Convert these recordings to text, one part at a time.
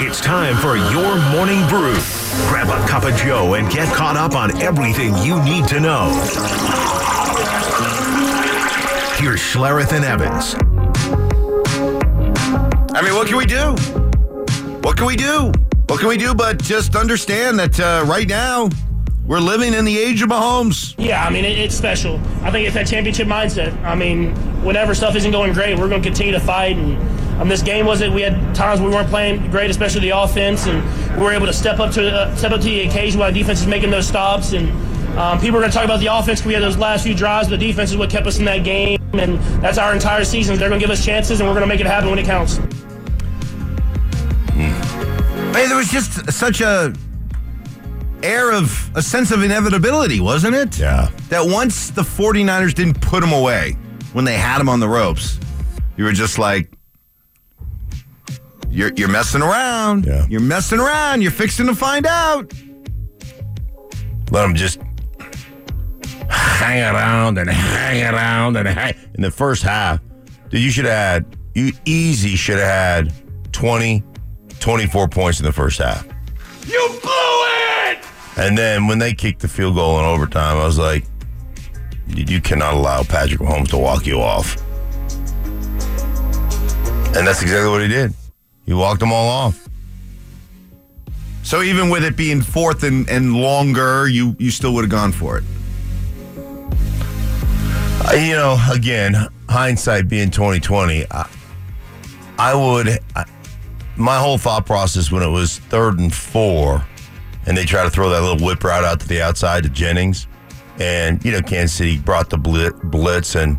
It's time for your morning brew. Grab a cup of Joe and get caught up on everything you need to know. Here's Schlereth and Evans. I mean, what can we do? What can we do? What can we do but just understand that uh, right now we're living in the age of Mahomes? Yeah, I mean, it, it's special. I think it's that championship mindset. I mean, whenever stuff isn't going great, we're going to continue to fight. And um, this game wasn't. We had times we weren't playing great, especially the offense, and we were able to step up to uh, step up to the occasion while the defense is making those stops. And um, people are going to talk about the offense. We had those last few drives, but the defense is what kept us in that game, and that's our entire season. They're going to give us chances, and we're going to make it happen when it counts. I mean, there was just such a air of a sense of inevitability, wasn't it? Yeah. That once the 49ers didn't put them away when they had them on the ropes, you were just like, you're, you're messing around. Yeah. You're messing around. You're fixing to find out. Let them just hang around and hang around and hang. In the first half, dude, you should have had, you easy should have had 20, 24 points in the first half. You blew it! And then when they kicked the field goal in overtime, I was like, "Dude, you cannot allow Patrick Mahomes to walk you off. And that's exactly what he did. He walked them all off. So even with it being fourth and, and longer, you, you still would have gone for it. Uh, you know, again, hindsight being 2020, I, I would. I, my whole thought process when it was third and four, and they try to throw that little whip route out to the outside to Jennings, and you know, Kansas City brought the blit, blitz, and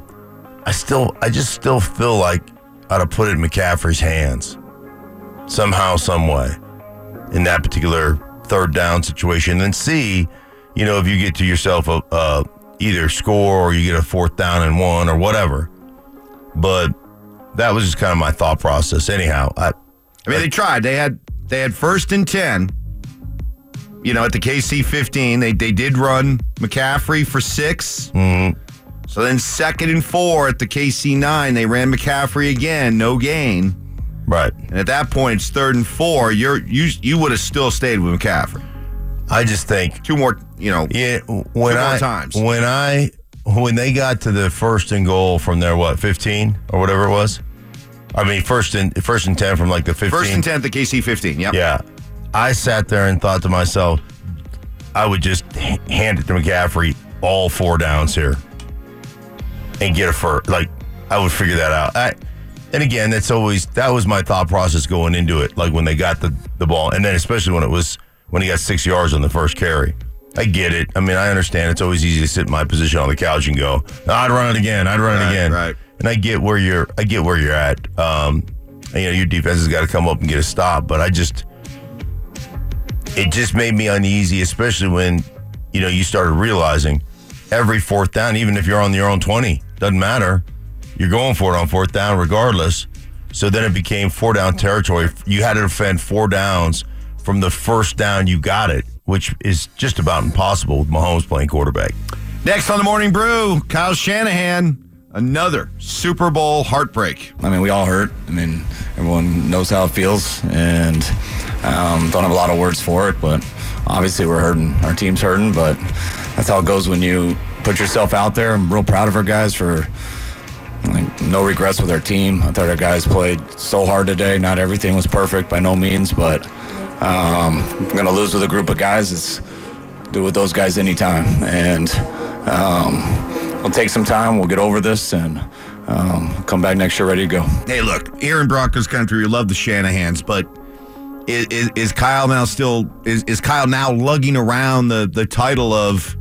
I still, I just still feel like I'd have put it in McCaffrey's hands somehow, some way, in that particular third down situation, and see, you know, if you get to yourself a. a either score or you get a fourth down and one or whatever. But that was just kind of my thought process. Anyhow, I, I mean, they tried. They had they had first and ten. You know, at the KC fifteen, they they did run McCaffrey for 6 Mm-hmm. So then second and four at the KC nine, they ran McCaffrey again, no gain. Right. And at that point, it's third and four. You're you you would have still stayed with McCaffrey. I just think, Two more, you know. yeah, when I times. when I when they got to the first and goal from their what fifteen or whatever it was. I mean, first and first and ten from like the fifteen. First and ten the KC fifteen. Yep. Yeah. I sat there and thought to myself, I would just hand it to McCaffrey all four downs here and get a first. Like, I would figure that out. I, and again, that's always, that was my thought process going into it. Like when they got the, the ball, and then especially when it was, when he got six yards on the first carry. I get it. I mean, I understand it's always easy to sit in my position on the couch and go, I'd run it again. I'd run Right, it again. right. And I get where you're, I get where you're at. Um, you know, your defense has got to come up and get a stop, but I just, it just made me uneasy, especially when, you know, you started realizing every fourth down, even if you're on your own 20, doesn't matter. You're going for it on fourth down regardless. So then it became four down territory. You had to defend four downs from the first down you got it, which is just about impossible with Mahomes playing quarterback. Next on the morning brew, Kyle Shanahan, another Super Bowl heartbreak. I mean, we all hurt. I mean, everyone knows how it feels, and um, don't have a lot of words for it. But obviously, we're hurting. Our team's hurting, but that's how it goes when you put yourself out there. I'm real proud of our guys for like, no regrets with our team. I thought our guys played so hard today. Not everything was perfect by no means, but um, I'm gonna lose with a group of guys. It's do with those guys anytime, and um, we'll take some time. We'll get over this and um, come back next year ready to go. Hey, look, here in Broncos country, we love the Shanahans, but is, is, is Kyle now still is, is Kyle now lugging around the the title of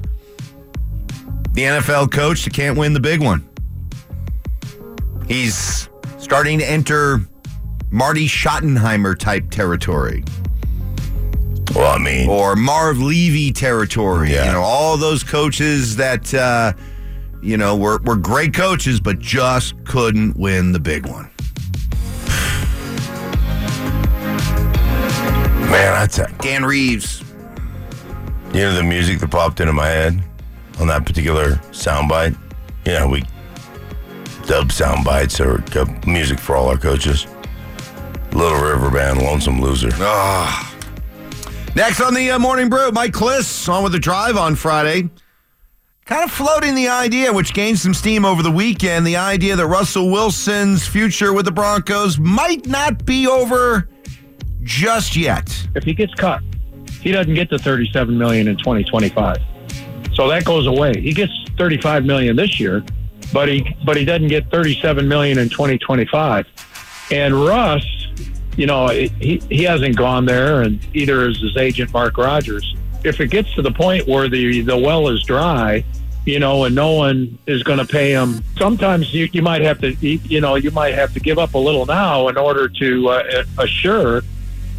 the NFL coach that can't win the big one? He's starting to enter Marty Schottenheimer type territory Well, I mean, or Marv Levy territory. Yeah. You know, all those coaches that uh, you know were were great coaches, but just couldn't win the big one. man, I tell Dan Reeves. You know the music that popped into my head on that particular soundbite? You know, we dub sound bites or dub music for all our coaches. Little River Band, Lonesome Loser. Next on the uh, Morning Brew, Mike Klis on with the drive on Friday. Kind of floating the idea, which gained some steam over the weekend, the idea that Russell Wilson's future with the Broncos might not be over just yet. if he gets cut, he doesn't get the 37 million in 2025. So that goes away. He gets 35 million this year, but he but he doesn't get 37 million in 2025. And Russ, you know, he he hasn't gone there, and either is his agent Mark Rodgers. If it gets to the point where the the well is dry, you know, and no one is going to pay him, sometimes you, you might have to, you know, you might have to give up a little now in order to uh, assure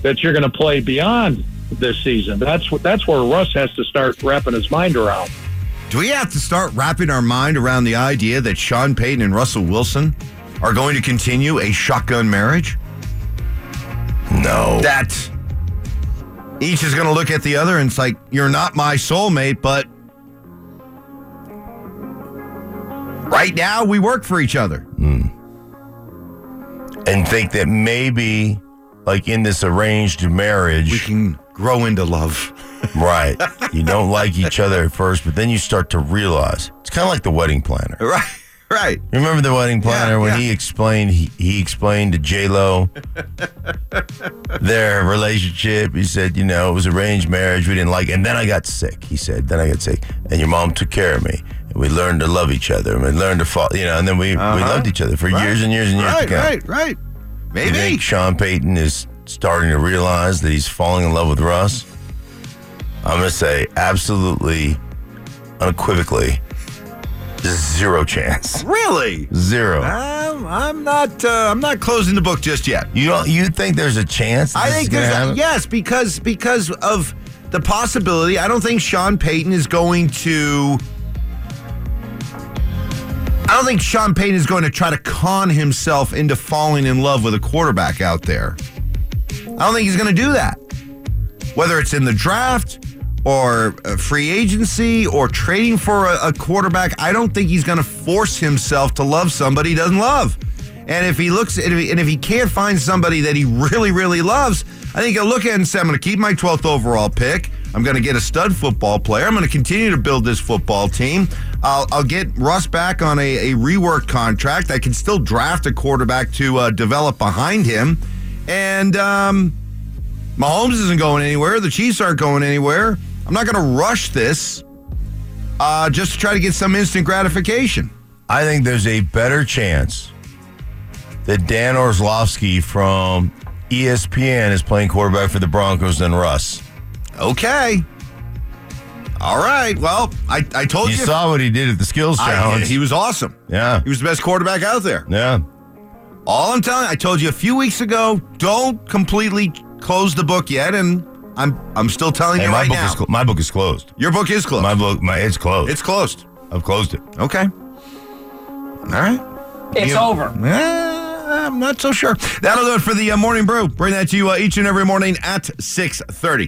that you're going to play beyond this season. That's what that's where Russ has to start wrapping his mind around. Do we have to start wrapping our mind around the idea that Sean Payton and Russell Wilson are going to continue a shotgun marriage? No. That each is going to look at the other and it's like, you're not my soulmate, but right now we work for each other. Hmm. and think that maybe, like in this arranged marriage, We can grow into love. Right? You don't like each other at first, but then you start to realize it's kind of like the wedding planner. Right, right. Remember the wedding planner Yeah, when yeah. he explained he, he explained to J Lo their relationship. He said, you know, it was arranged marriage. We didn't like, it. and then I got sick. He said, then I got sick, and your mom took care of me. And we learned to love each other, and we learned to fall, you know, and then we we loved each other for years and years and years Uh-huh. Right, right, right. You Maybe. think Sean Payton is starting to realize that he's falling in love with Russ? I'm going to say absolutely, unequivocally, zero chance. Really? Zero. Um, I'm not. Uh, I'm not closing the book just yet. You don't, you think there's a chance? I think there's a, yes because because of the possibility. I don't think Sean Payton is going to. I don't think Sean Payton is going to try to con himself into falling in love with a quarterback out there. I don't think he's going to do that. Whether it's in the draft or free agency or trading for a, a quarterback, I don't think he's going to force himself to love somebody he doesn't love. And if he looks, and if he, and if he can't find somebody that he really, really loves, I think he'll look at and say, I'm going to keep my 12th overall pick. I'm going to get a stud football player. I'm going to continue to build this football team. I'll, I'll get Russ back on a, a reworked contract. I can still draft a quarterback to uh, develop behind him. And um, Mahomes isn't going anywhere. The Chiefs aren't going anywhere. I'm not going to rush this uh, just to try to get some instant gratification. I think there's a better chance that Dan Orlovsky from ESPN is playing quarterback for the Broncos than Russ. Okay. All right. Well, I, I told You you. saw what he did at the skills I- challenge. he was awesome. yeah. He was the best quarterback out there. Yeah. All I'm telling I told you a few weeks ago, don't completely close the book yet. And I'm I'm still telling Hey, you my right book now. is cl- my book is closed. Your book is closed. My book, my it's closed. it's closed. I've closed it. Okay. All right. It's You- over. Eh, I'm not so sure. That'll do it for the uh, morning brew. Bring that to you uh, each and every morning at 6:30.